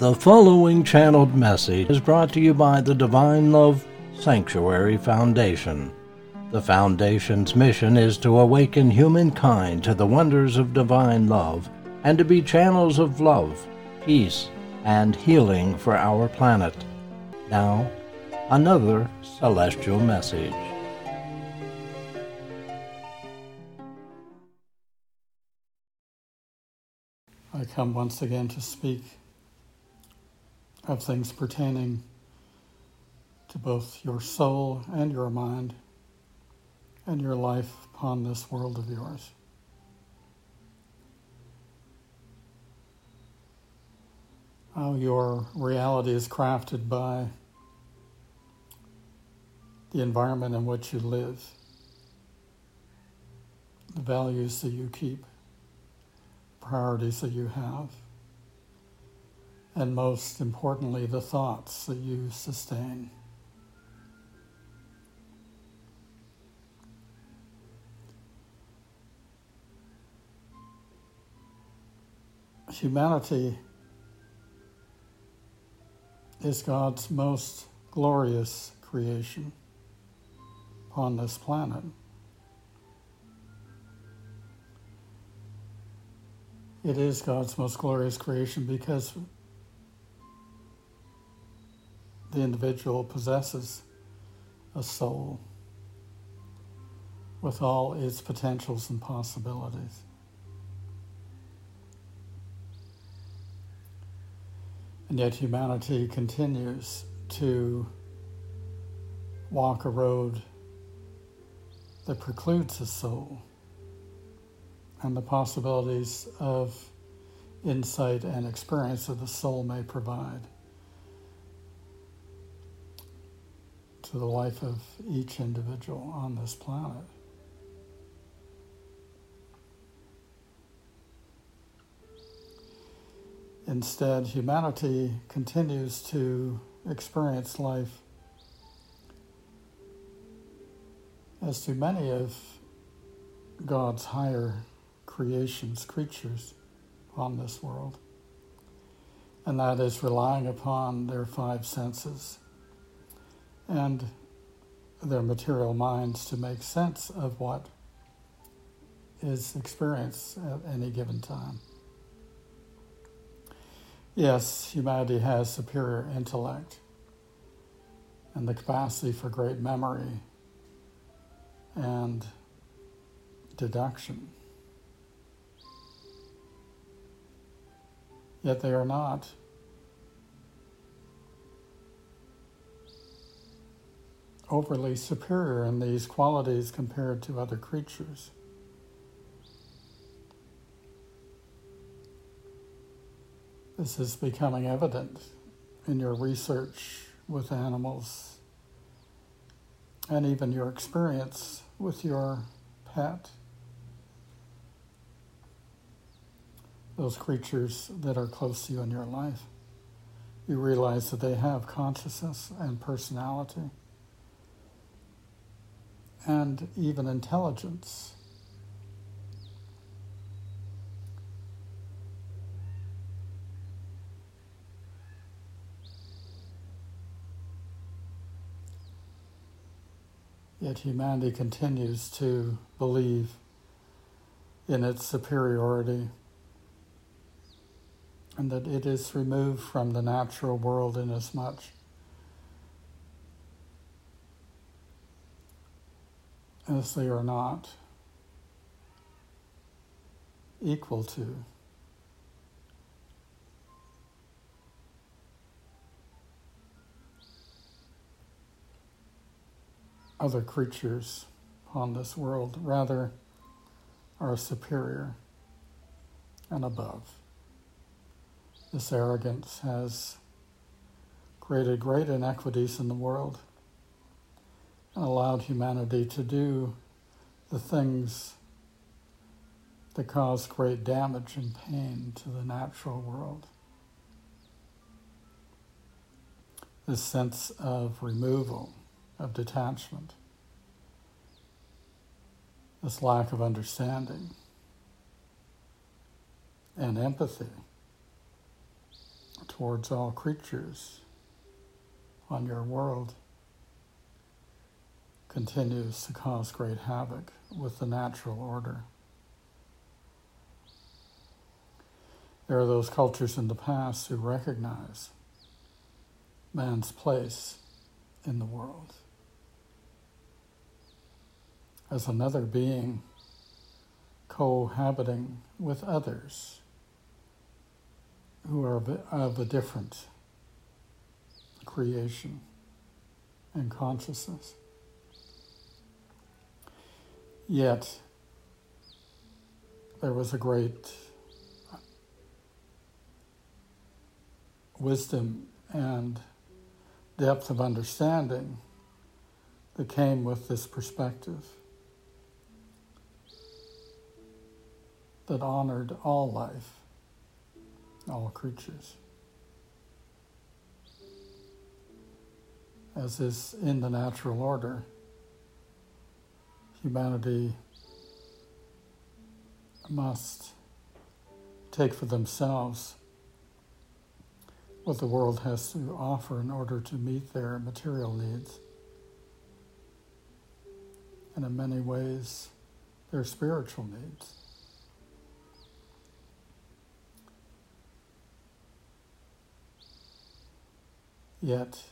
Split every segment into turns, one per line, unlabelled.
The following channeled message is brought to you by the Divine Love Sanctuary Foundation. The Foundation's mission is to awaken humankind to the wonders of divine love and to be channels of love, peace, and healing for our planet. Now, another celestial message.
I come once again to speak of things pertaining to both your soul and your mind and your life upon this world of yours. How your reality is crafted by the environment in which you live, the values that you keep, priorities that you have and most importantly, the thoughts that you sustain. Humanity is God's most glorious creation upon this planet. It is God's most glorious creation because the individual possesses a soul with all its potentials and possibilities. And yet humanity continues to walk a road that precludes the soul and the possibilities of insight and experience that the soul may provide. To the life of each individual on this planet. Instead, humanity continues to experience life as do many of God's higher creations, creatures on this world. And that is relying upon their five senses and their material minds to make sense of what is experienced at any given time. Yes, humanity has superior intellect and the capacity for great memory and deduction. Yet they are not overly superior in these qualities compared to other creatures. This is becoming evident in your research with animals and even your experience with your pet. Those creatures that are close to you in your life. You realize that they have consciousness and personality and even intelligence. Yet humanity continues to believe in its superiority and that it is removed from the natural world inasmuch as they are not equal to. Other creatures on this world, rather, are superior and above. This arrogance has created great inequities in the world allowed humanity to do the things that cause great damage and pain to the natural world. This sense of removal, of detachment, this lack of understanding and empathy towards all creatures on your world continues to cause great havoc with the natural order. There are those cultures in the past who recognize man's place in the world as another being cohabiting with others who are of a different creation and consciousness. Yet, there was a great wisdom and depth of understanding that came with this perspective that honored all life, all creatures. As is in the natural order, humanity must take for themselves what the world has to offer in order to meet their material needs. And in many ways, their spiritual needs. Yet,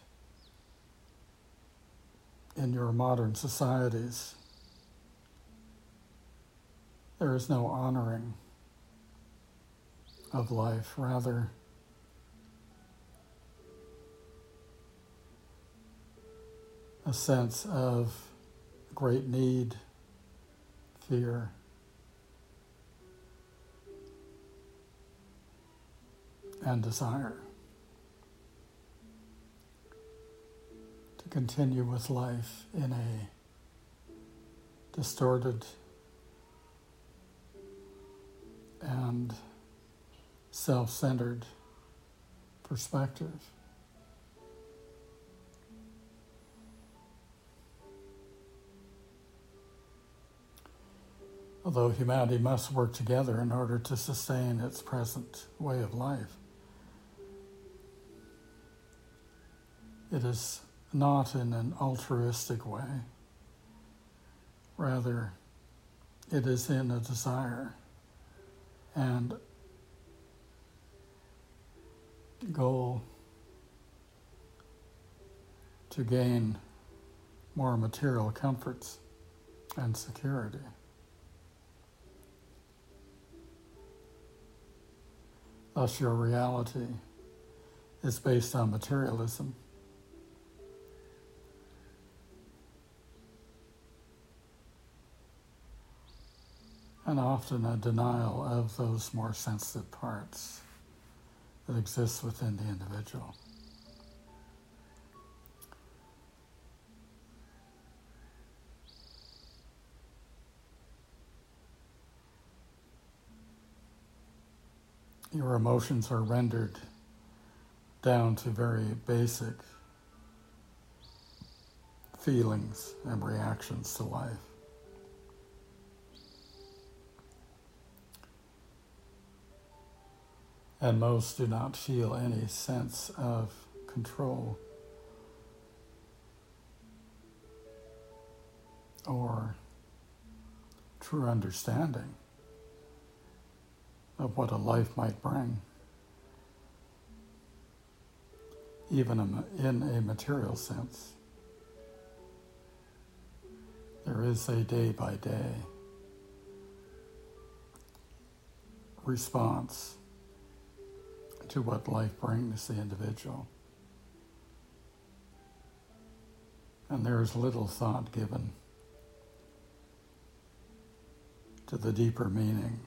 in your modern societies, there is no honoring of life. Rather, a sense of great need, fear, and desire to continue with life in a distorted and self centered perspective. Although humanity must work together in order to sustain its present way of life, it is not in an altruistic way. Rather, it is in a desire and goal to gain more material comforts and security. Thus, your reality is based on materialism. And often a denial of those more sensitive parts that exist within the individual. Your emotions are rendered down to very basic feelings and reactions to life. And most do not feel any sense of control or true understanding of what a life might bring, even in a material sense. There is a day by day response to what life brings the individual. And there is little thought given to the deeper meaning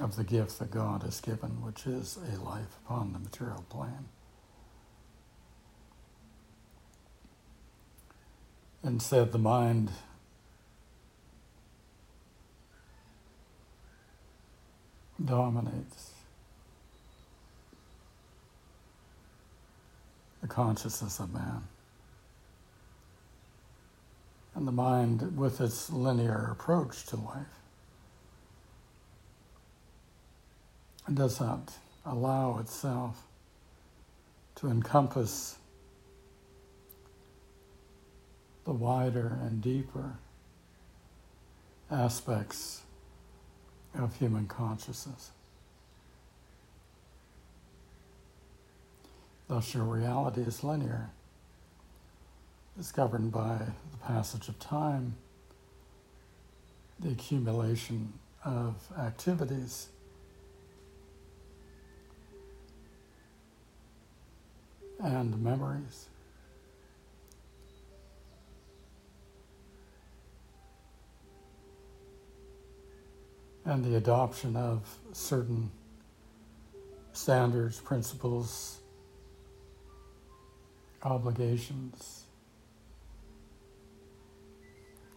of the gift that God has given, which is a life upon the material plane. Instead, the mind dominates the consciousness of man. And the mind, with its linear approach to life, does not allow itself to encompass the wider and deeper aspects of human consciousness. Thus, your reality is linear. It's governed by the passage of time, the accumulation of activities, and memories. And the adoption of certain standards, principles, obligations,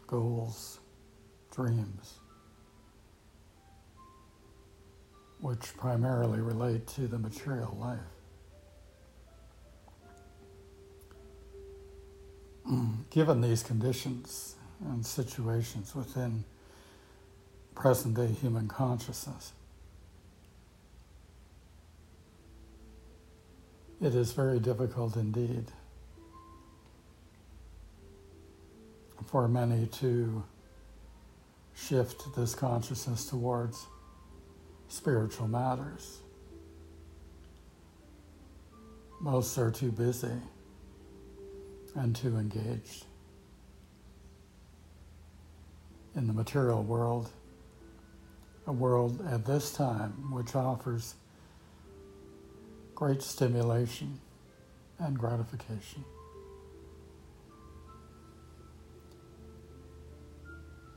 goals, dreams, which primarily relate to the material life. Given these conditions and situations within present day human consciousness, it is very difficult indeed for many to shift this consciousness towards spiritual matters. Most are too busy and too engaged. In the material world, a world at this time which offers great stimulation and gratification.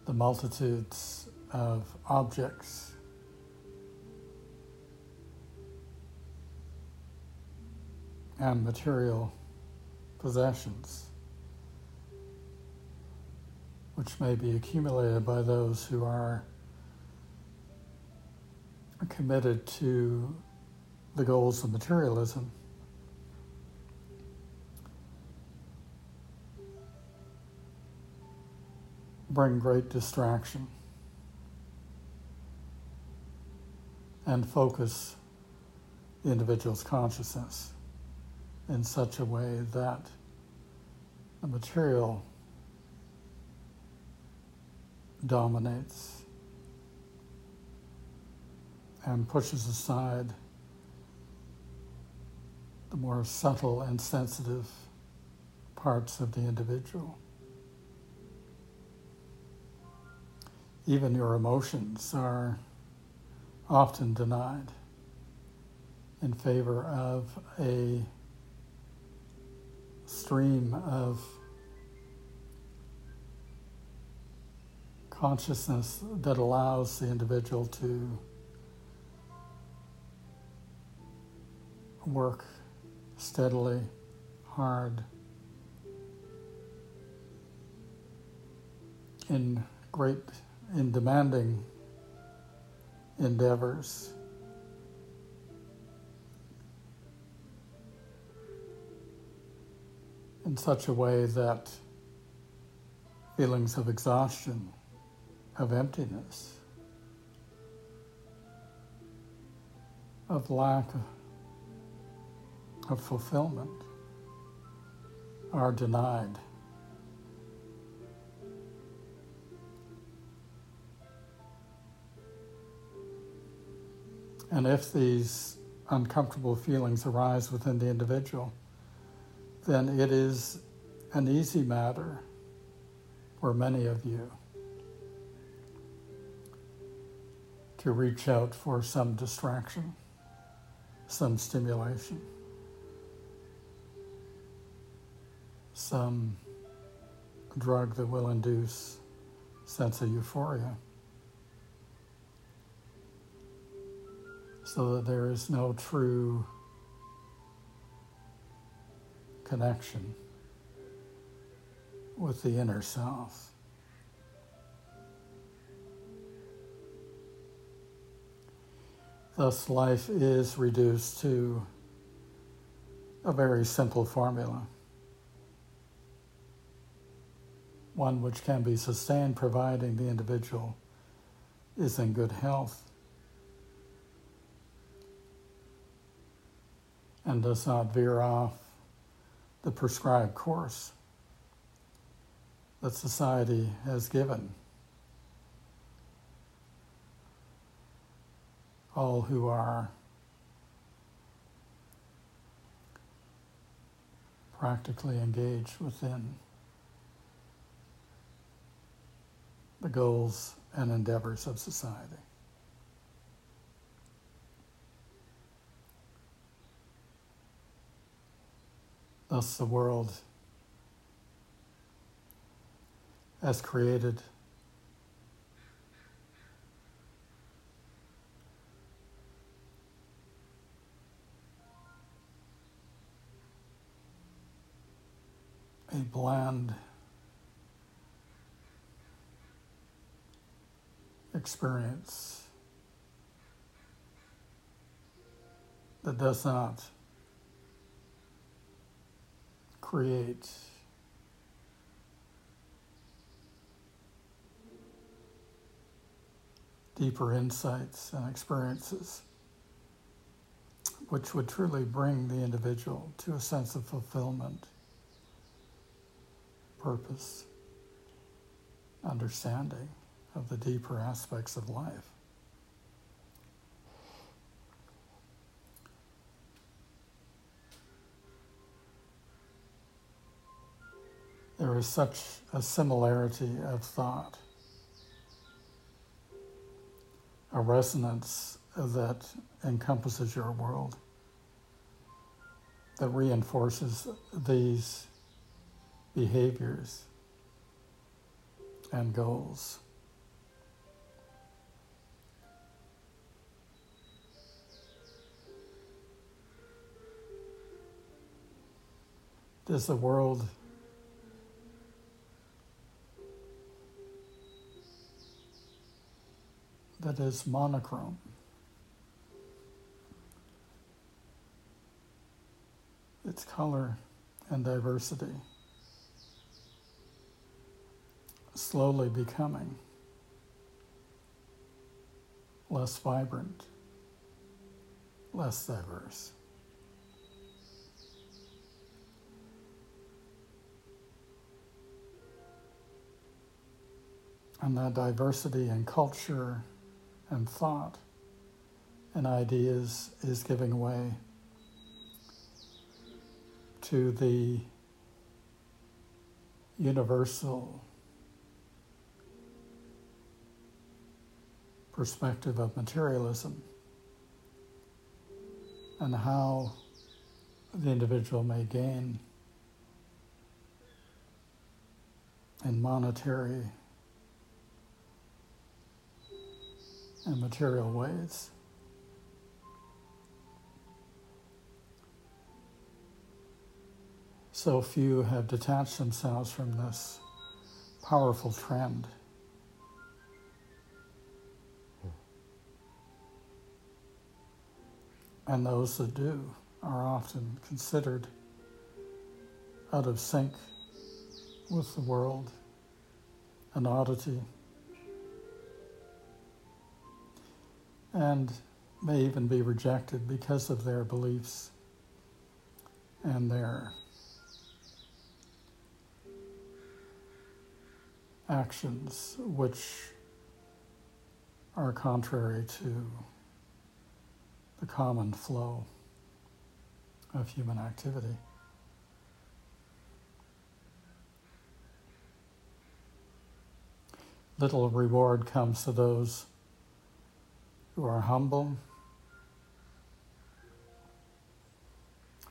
The multitudes of objects and material possessions, which may be accumulated by those who are committed to the goals of materialism. Bring great distraction and focus the individual's consciousness in such a way that the material dominates and pushes aside the more subtle and sensitive parts of the individual. Even your emotions are often denied in favor of a stream of consciousness that allows the individual to work steadily, hard, in great, in demanding endeavors. In such a way that feelings of exhaustion, of emptiness, of lack of fulfillment are denied. And if these uncomfortable feelings arise within the individual, then it is an easy matter for many of you to reach out for some distraction, some stimulation, some drug that will induce sense of euphoria so that there is no true connection with the inner self. Thus, life is reduced to a very simple formula, one which can be sustained providing the individual is in good health. and does not veer off the prescribed course that society has given all who are practically engaged within the goals and endeavors of society. Thus, the world as created a bland experience that does not create deeper insights and experiences which would truly bring the individual to a sense of fulfillment, purpose, understanding of the deeper aspects of life. There is such a similarity of thought, a resonance that encompasses your world, that reinforces these behaviors and goals. Does the world that is monochrome. Its color and diversity slowly becoming less vibrant, less diverse. And that diversity in culture and thought and ideas is giving way to the universal perspective of materialism and how the individual may gain in monetary and material ways. So few have detached themselves from this powerful trend. And those that do are often considered out of sync with the world, an oddity. And may even be rejected because of their beliefs and their actions, which are contrary to the common flow of human activity. Little reward comes to those who are humble,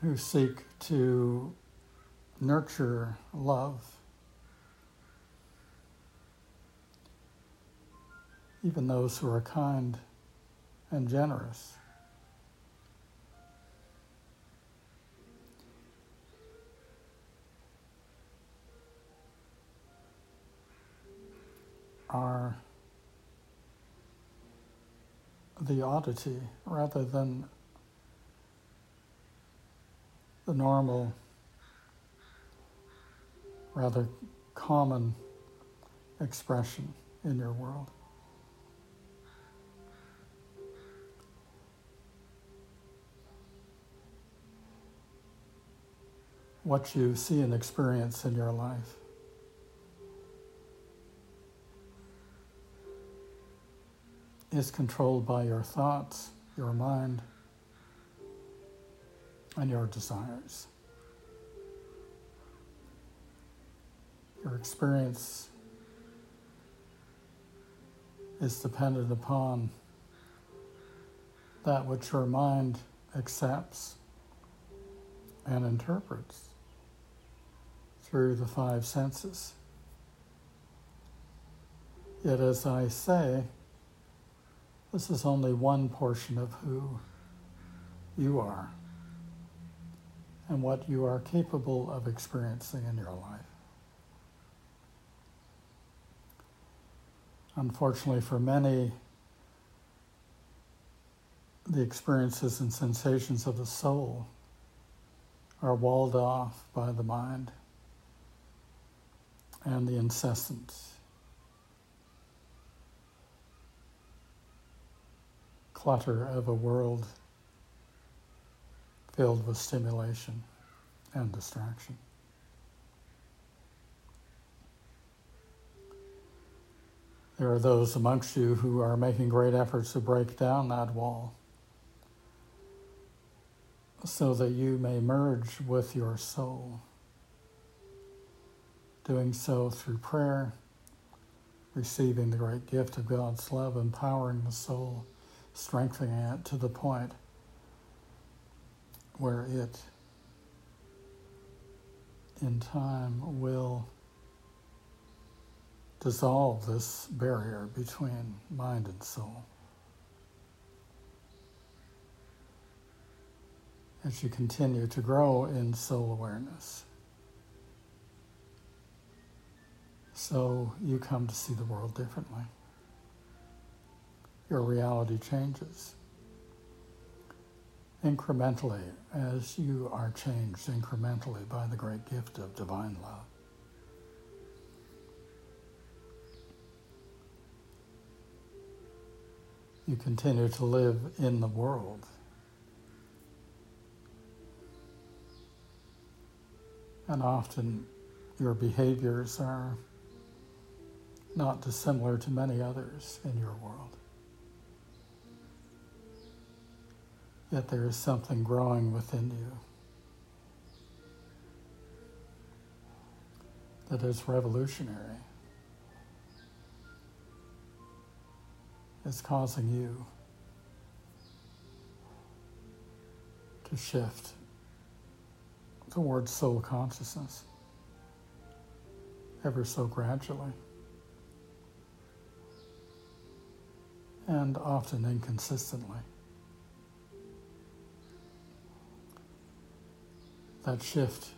who seek to nurture love, even those who are kind and generous. Are the oddity rather than the normal, rather common expression in your world. what you see and experience in your life. Is controlled by your thoughts, your mind, and your desires. Your experience is dependent upon that which your mind accepts and interprets through the five senses. Yet, as I say, this is only one portion of who you are and what you are capable of experiencing in your life. Unfortunately, for many, the experiences and sensations of the soul are walled off by the mind and the incessant clutter of a world filled with stimulation and distraction. There are those amongst you who are making great efforts to break down that wall so that you may merge with your soul. Doing so through prayer, receiving the great gift of God's love, empowering the soul, strengthening it to the point where it in time will dissolve this barrier between mind and soul. As you continue to grow in soul awareness, so you come to see the world differently. Your reality changes incrementally as you are changed incrementally by the great gift of divine love. You continue to live in the world. And often your behaviors are not dissimilar to many others in your world. Yet there is something growing within you that is revolutionary. It's causing you to shift towards soul consciousness ever so gradually and often inconsistently. That shift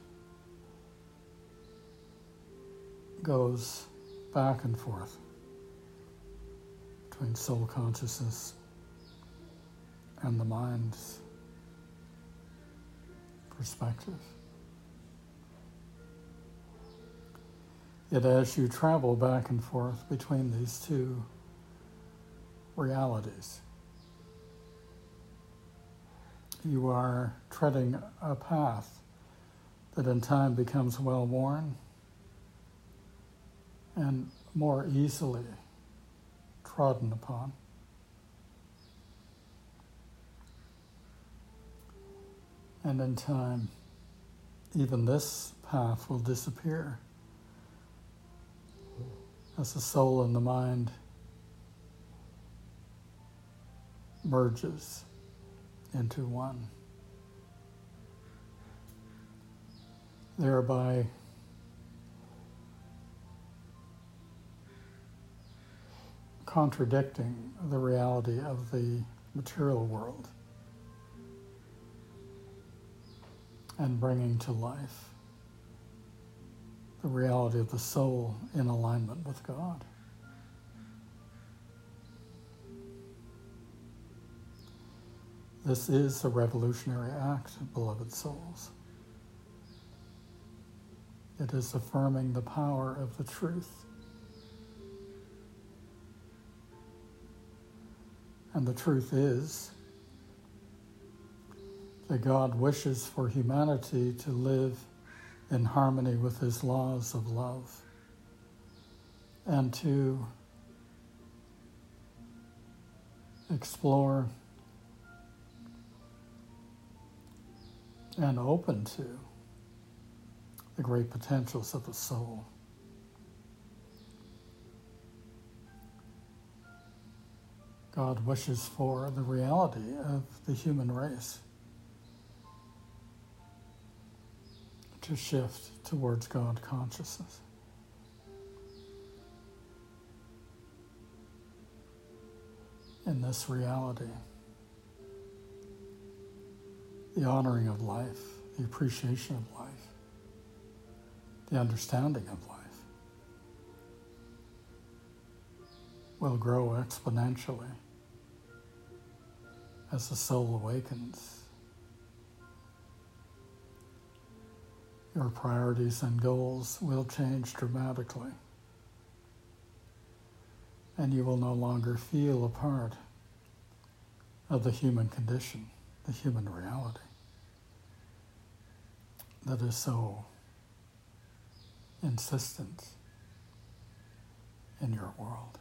goes back and forth between soul consciousness and the mind's perspective. Yet, as you travel back and forth between these two realities, you are treading a path that in time becomes well worn and more easily trodden upon. And in time, even this path will disappear as the soul and the mind merges into one. Thereby contradicting the reality of the material world and bringing to life the reality of the soul in alignment with God. This is a revolutionary act, beloved souls. It is affirming the power of the truth. And the truth is that God wishes for humanity to live in harmony with his laws of love and to explore and open to the great potentials of the soul. God wishes for the reality of the human race to shift towards God consciousness. In this reality, the honoring of life, the appreciation of life, the understanding of life will grow exponentially as the soul awakens. Your priorities and goals will change dramatically, and you will no longer feel a part of the human condition, the human reality that is so insistent in your world.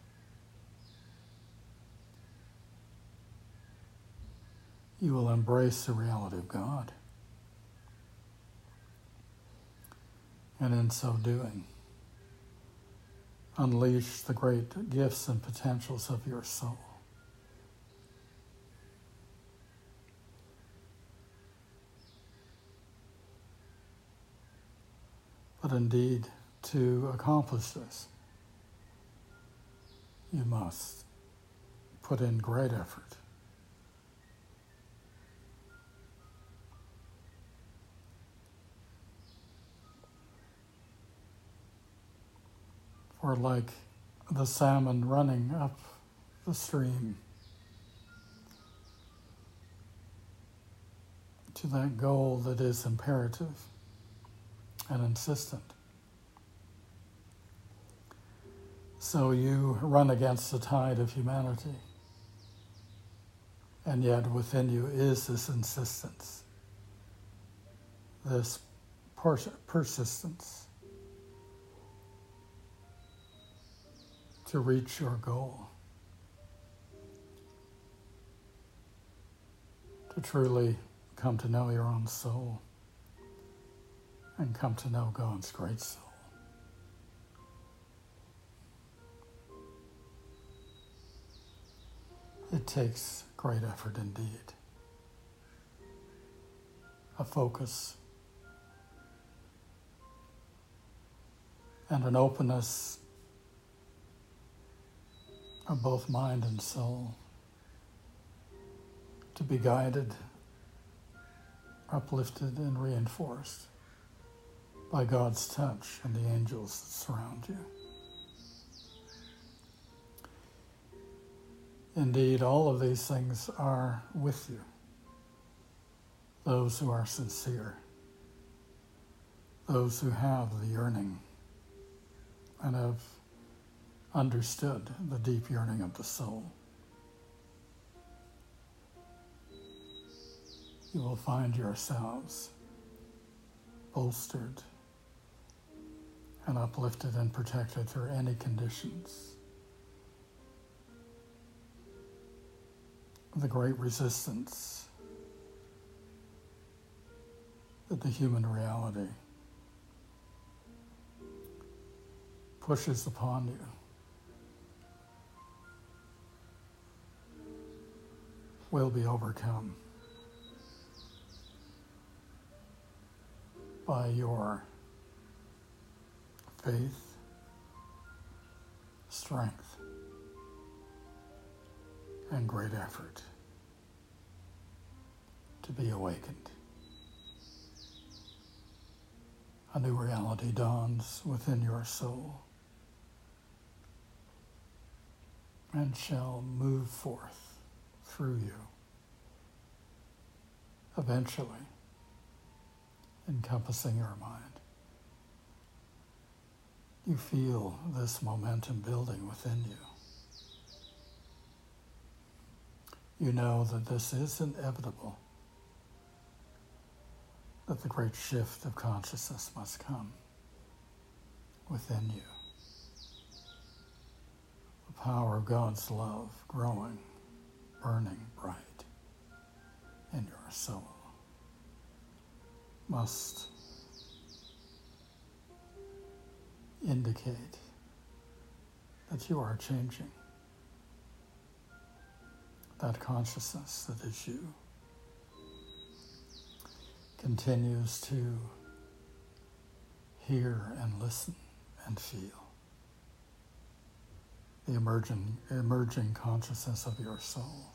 You will embrace the reality of God. And in so doing, unleash the great gifts and potentials of your soul. But indeed, to accomplish this, you must put in great effort. For, like the salmon running up the stream to that goal that is imperative and insistent. So you run against the tide of humanity. And yet within you is this insistence, this pers- persistence to reach your goal, to truly come to know your own soul and come to know God's great soul. It takes great effort indeed. A focus and an openness of both mind and soul to be guided, uplifted, and reinforced by God's touch and the angels that surround you. Indeed, all of these things are with you, those who are sincere, those who have the yearning and have understood the deep yearning of the soul. You will find yourselves bolstered and uplifted and protected through any conditions. The great resistance that the human reality pushes upon you. will be overcome by your faith, strength, and great effort to be awakened. A new reality dawns within your soul and shall move forth through you, eventually encompassing your mind. You feel this momentum building within you. You know that this is inevitable. that the great shift of consciousness must come within you. The power of God's love growing, burning bright in your soul must indicate that you are changing. That consciousness that is you continues to hear and listen and feel the emerging, emerging consciousness of your soul.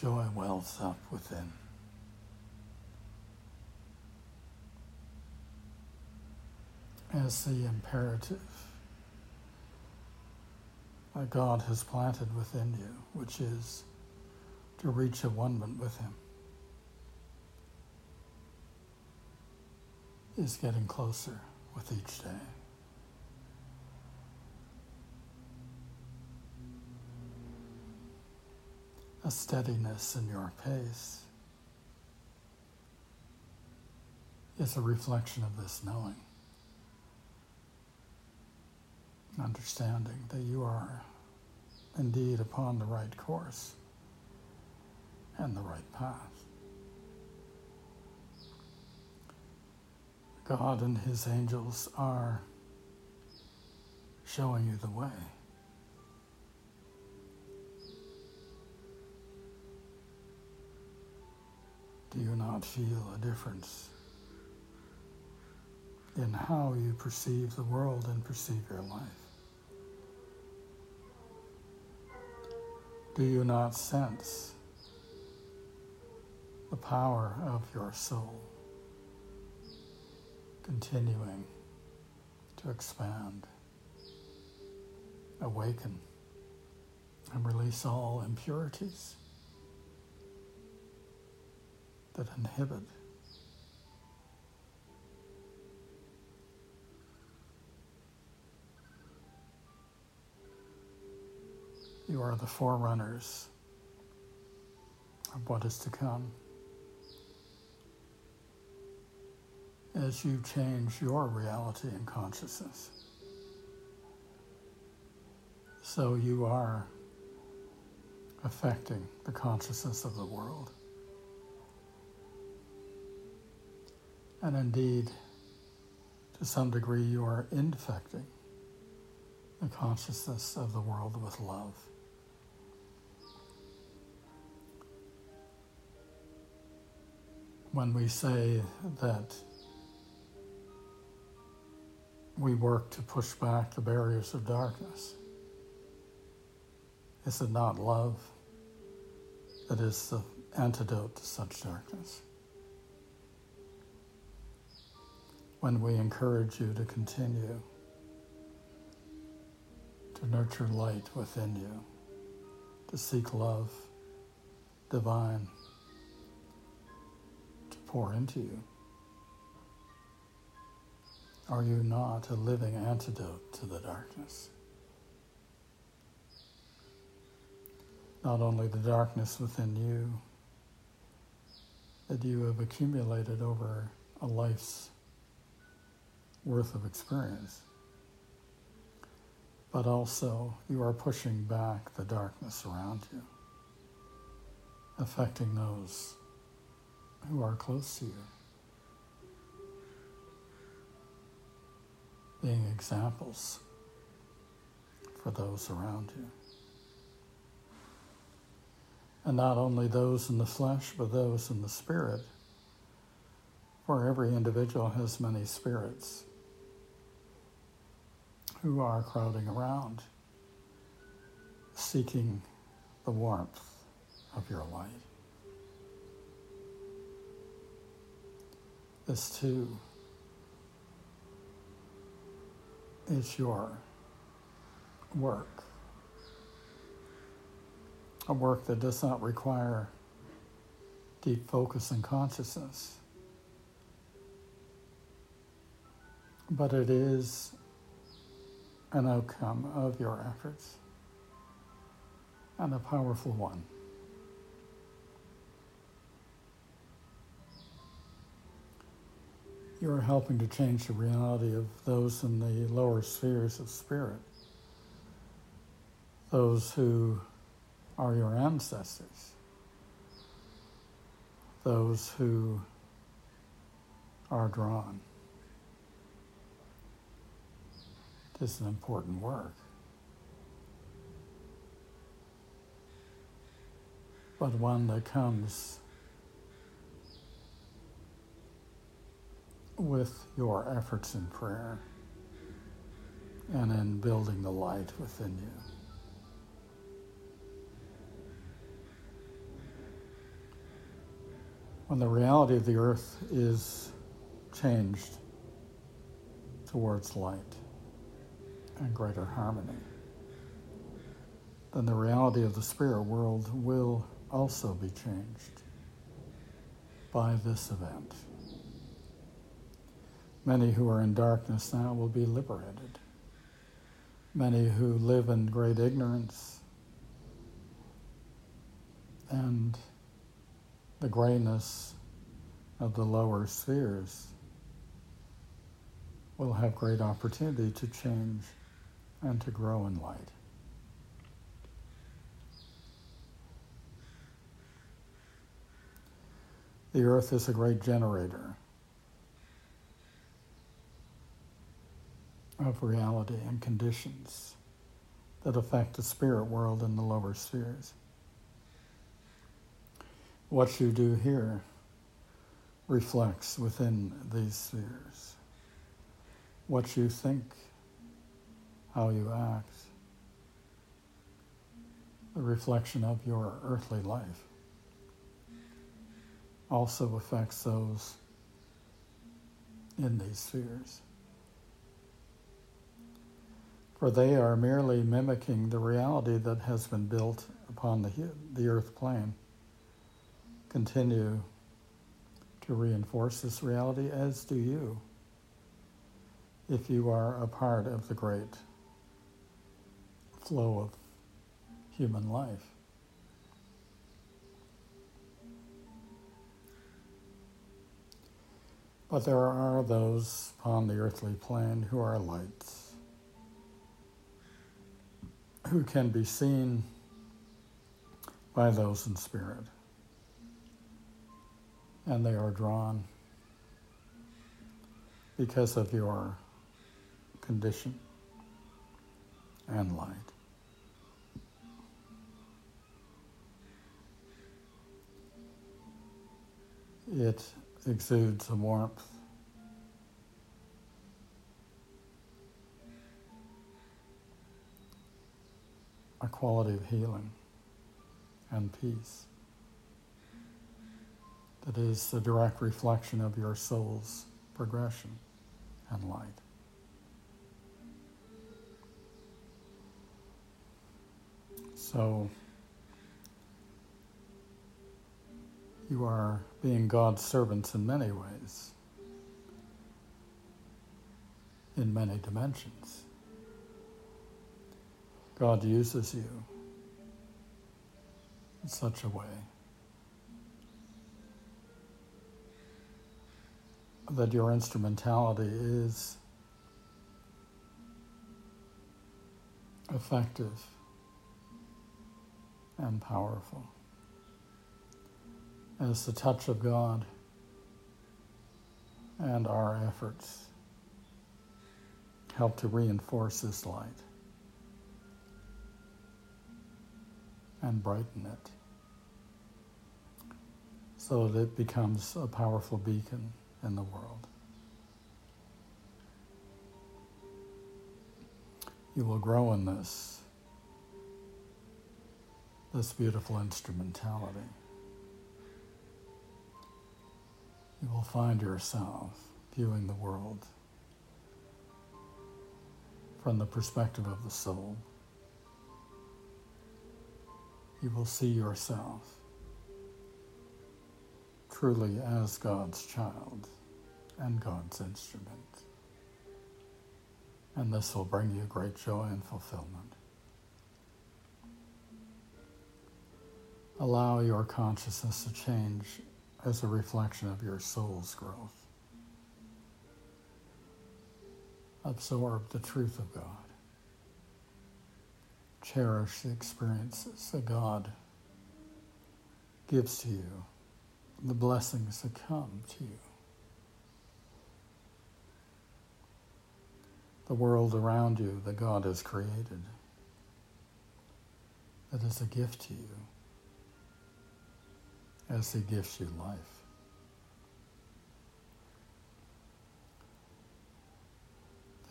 Joy wells up within. As the imperative that God has planted within you, which is to reach a one with Him, is getting closer with each day. A steadiness in your pace is a reflection of this knowing. Understanding that you are indeed upon the right course and the right path. God and his angels are showing you the way. Do you not feel a difference in how you perceive the world and perceive your life? Do you not sense the power of your soul continuing to expand, awaken, and release all impurities that inhibit You are the forerunners of what is to come. As you change your reality and consciousness, so you are affecting the consciousness of the world. And indeed, to some degree, you are infecting the consciousness of the world with love. When we say that we work to push back the barriers of darkness? Is it not love that is the antidote to such darkness? When we encourage you to continue to nurture light within you, to seek love divine pour into you? Are you not a living antidote to the darkness? Not only the darkness within you that you have accumulated over a life's worth of experience, but also you are pushing back the darkness around you, affecting those who are close to you. Being examples for those around you. And not only those in the flesh, but those in the spirit. For every individual has many spirits who are crowding around, seeking the warmth of your light. This too is your work. A work that does not require deep focus and consciousness, but it is an outcome of your efforts. and a powerful one. You are helping to change the reality of those in the lower spheres of spirit, those who are your ancestors, those who are drawn. It is an important work. But one that comes with your efforts in prayer and in building the light within you. When the reality of the earth is changed towards light and greater harmony, then the reality of the spirit world will also be changed by this event. Many who are in darkness now will be liberated. Many who live in great ignorance and the grayness of the lower spheres will have great opportunity to change and to grow in light. The earth is a great generator of reality and conditions that affect the spirit world and the lower spheres. What you do here reflects within these spheres. What you think, how you act, the reflection of your earthly life also affects those in these spheres for they are merely mimicking the reality that has been built upon the, the earth plane. Continue to reinforce this reality, as do you, if you are a part of the great flow of human life. But there are those upon the earthly plane who are lights who can be seen by those in spirit. And they are drawn because of your condition and light. It exudes a warmth a quality of healing and peace that is the direct reflection of your soul's progression and light. So, you are being God's servants in many ways, in many dimensions. God uses you in such a way that your instrumentality is effective and powerful as the touch of God and our efforts help to reinforce this light. And brighten it so that it becomes a powerful beacon in the world. You will grow in this, this beautiful instrumentality. You will find yourself viewing the world from the perspective of the soul you will see yourself truly as God's child and God's instrument. And this will bring you great joy and fulfillment. Allow your consciousness to change as a reflection of your soul's growth. Absorb the truth of God. Cherish the experiences that God gives to you, the blessings that come to you. The world around you that God has created, that is a gift to you as He gives you life.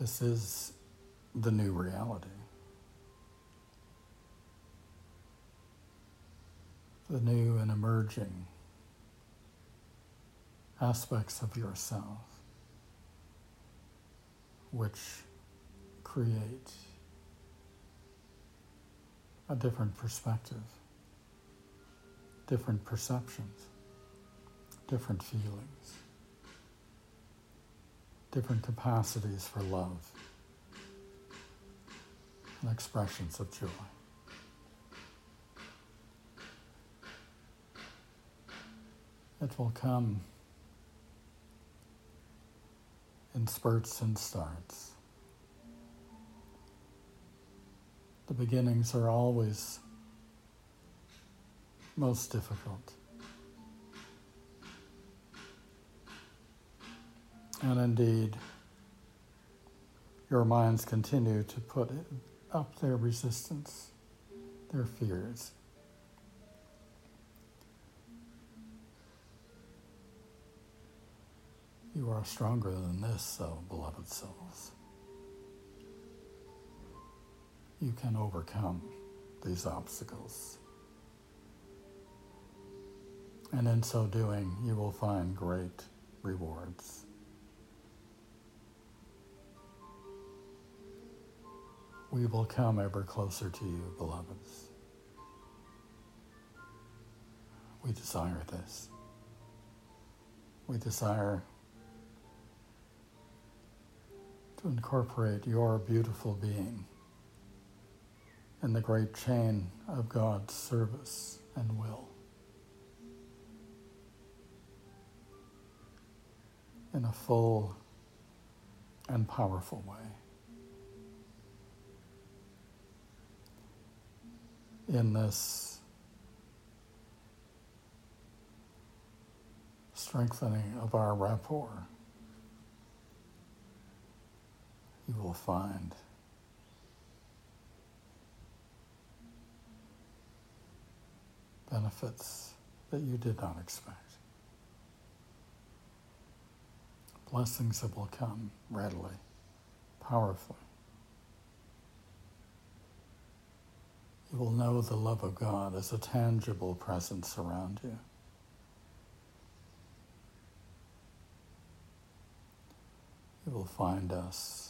This is the new reality. The new and emerging aspects of yourself which create a different perspective different perceptions, different feelings, different capacities for love, and expressions of joy. It will come in spurts and starts. The beginnings are always most difficult. And indeed, your minds continue to put up their resistance, their fears. You are stronger than this, though, beloved souls. You can overcome these obstacles. And in so doing, you will find great rewards. We will come ever closer to you, beloveds. We desire this. We desire to incorporate your beautiful being in the great chain of God's service and will. in a full and powerful way. In this strengthening of our rapport, you will find benefits that you did not expect. blessings that will come readily, powerfully. You will know the love of God as a tangible presence around you. You will find us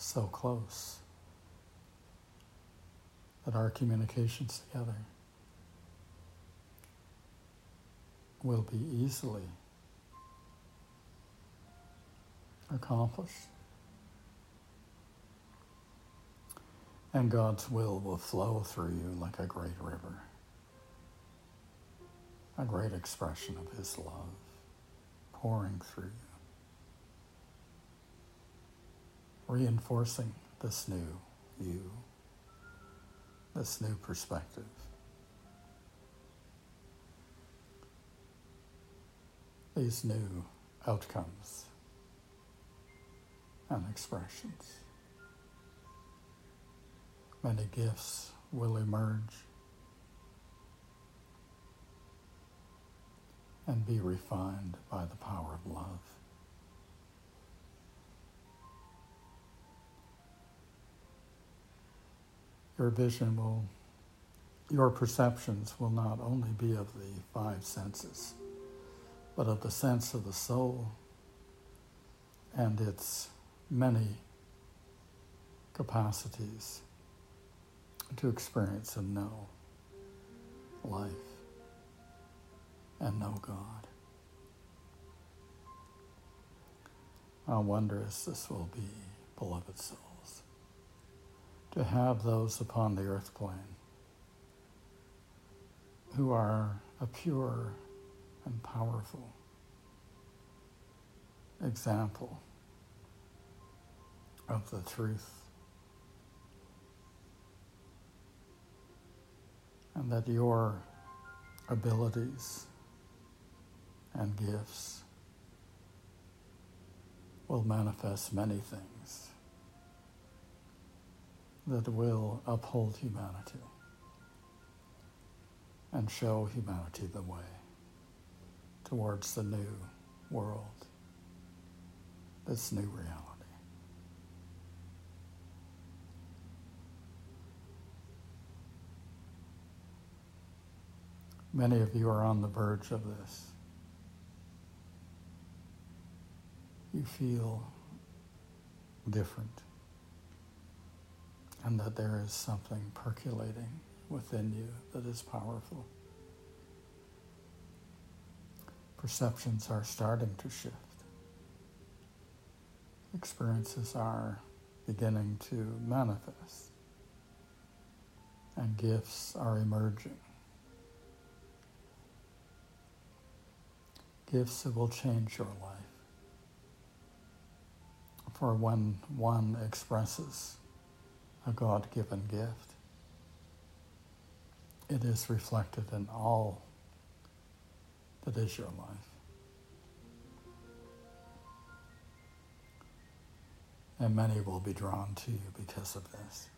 so close that our communications together will be easily accomplished. And God's will will flow through you like a great river, a great expression of His love pouring through you, reinforcing this new you, this new perspective. These new outcomes and expressions. Many gifts will emerge and be refined by the power of love. Your vision will, your perceptions will not only be of the five senses, but of the sense of the soul and its many capacities to experience and know life and know God. How wondrous this will be, beloved souls, to have those upon the earth plane who are a pure and powerful example of the truth. And that your abilities and gifts will manifest many things that will uphold humanity and show humanity the way towards the new world, this new reality. Many of you are on the verge of this. You feel different and that there is something percolating within you that is powerful. Perceptions are starting to shift. Experiences are beginning to manifest, and gifts are emerging. Gifts that will change your life. For when one expresses a God given gift, it is reflected in all that is your life. And many will be drawn to you because of this.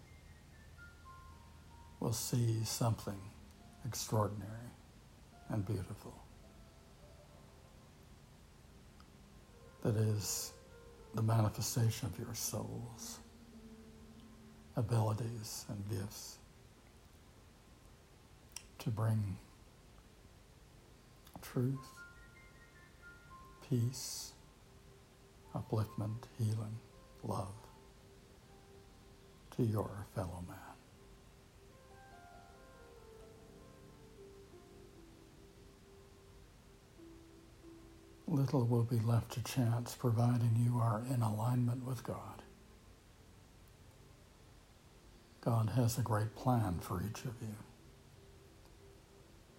Will see something extraordinary and beautiful that is the manifestation of your souls abilities and gifts to bring truth, peace, upliftment, healing, love to your fellow man. Little will be left to chance providing you are in alignment with God. God has a great plan for each of you.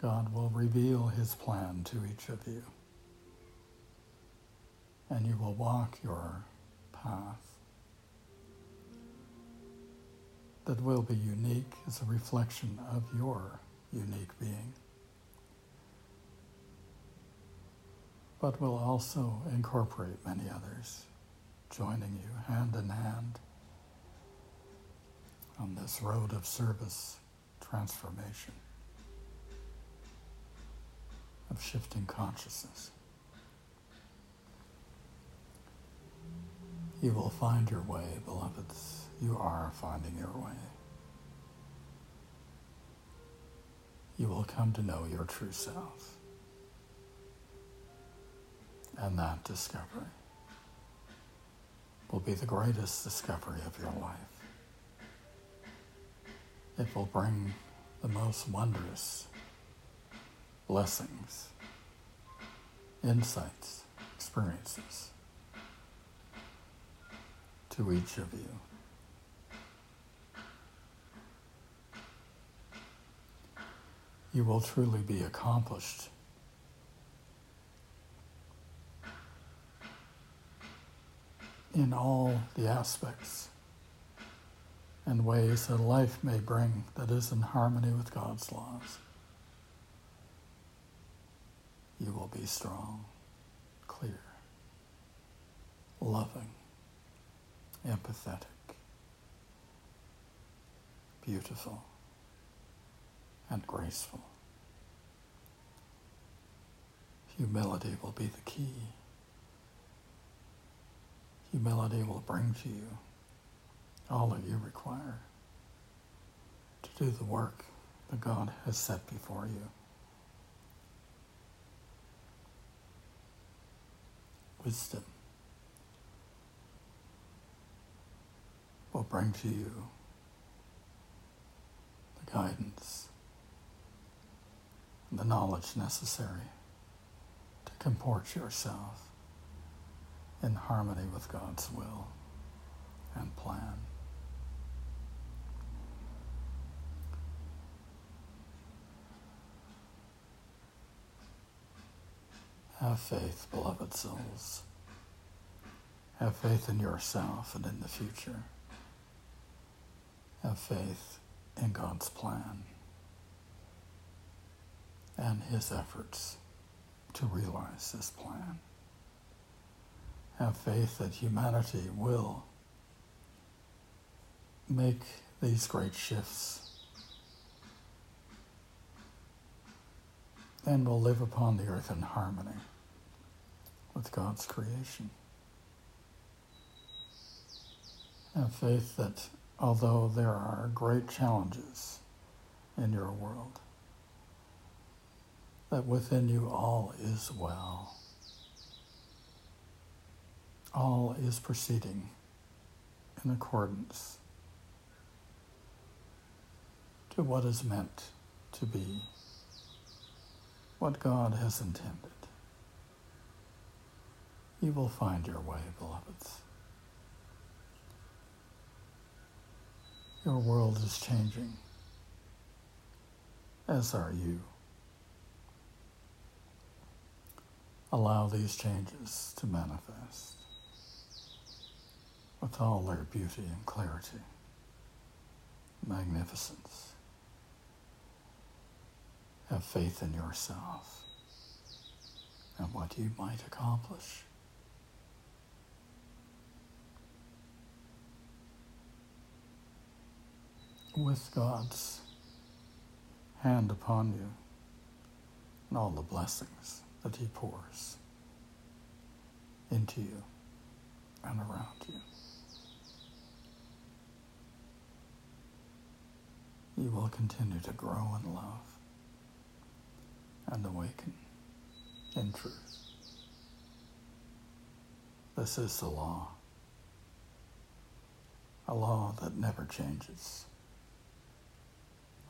God will reveal his plan to each of you. And you will walk your path that will be unique as a reflection of your unique being, but will also incorporate many others, joining you hand in hand on this road of service, transformation, of shifting consciousness. You will find your way, beloveds. You are finding your way. You will come to know your true self. And that discovery will be the greatest discovery of your life. It will bring the most wondrous blessings, insights, experiences to each of you. You will truly be accomplished in all the aspects and ways that life may bring that is in harmony with God's laws. You will be strong, clear, loving, empathetic, beautiful, and graceful. Humility will be the key. Humility will bring to you all that you require to do the work that God has set before you. Wisdom will bring to you the guidance and the knowledge necessary to comport yourself in harmony with God's will and plan. Have faith, beloved souls. Have faith in yourself and in the future. Have faith in God's plan and his efforts to realize this plan. Have faith that humanity will make these great shifts and will live upon the earth in harmony with God's creation. Have faith that although there are great challenges in your world, that within you all is well. All is proceeding in accordance to what is meant to be, what God has intended. You will find your way, beloveds. Your world is changing, as are you. Allow these changes to manifest with all their beauty and clarity, magnificence. Have faith in yourself and what you might accomplish. With God's hand upon you and all the blessings that He pours into you and around you. You will continue to grow in love and awaken in truth. This is the law, a law that never changes,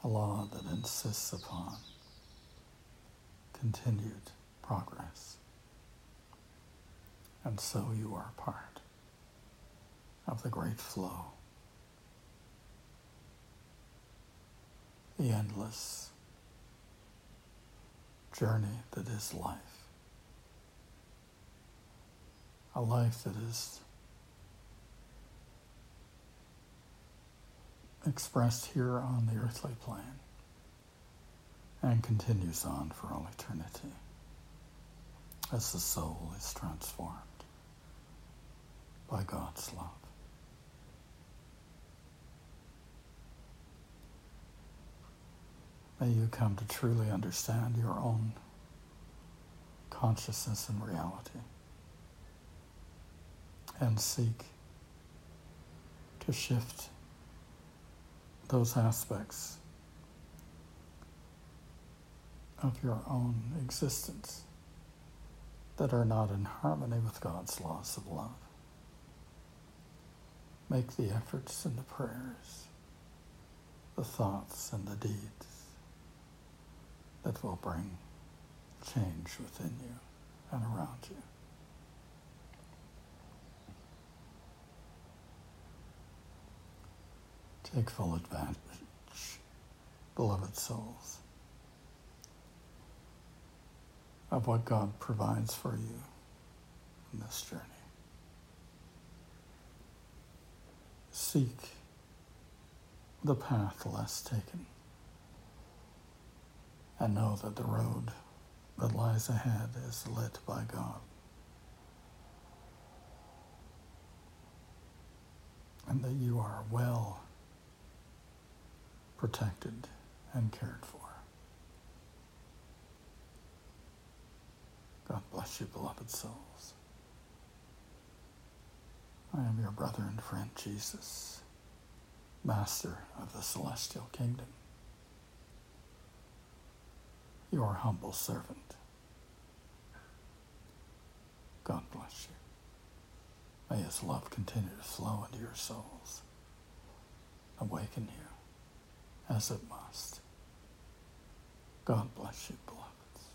a law that insists upon continued progress. And so you are part of the great flow, the endless journey that is life. A life that is expressed here on the earthly plane and continues on for all eternity as the soul is transformed by God's love. May you come to truly understand your own consciousness and reality and seek to shift those aspects of your own existence that are not in harmony with God's laws of love. Make the efforts and the prayers, the thoughts and the deeds that will bring change within you and around you. Take full advantage, beloved souls, of what God provides for you in this journey. Seek the path less taken and know that the road that lies ahead is lit by God. And that you are well protected and cared for. God bless you, beloved souls. I am your brother and friend Jesus, Master of the Celestial Kingdom your humble servant. God bless you. May his love continue to flow into your souls. Awaken you as it must. God bless you, beloveds.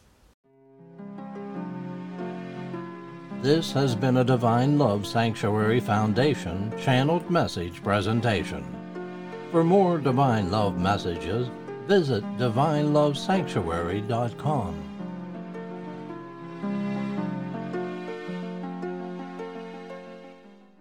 This has been a Divine Love Sanctuary Foundation channeled message presentation. For more Divine Love messages, visit divinelovesanctuary.com.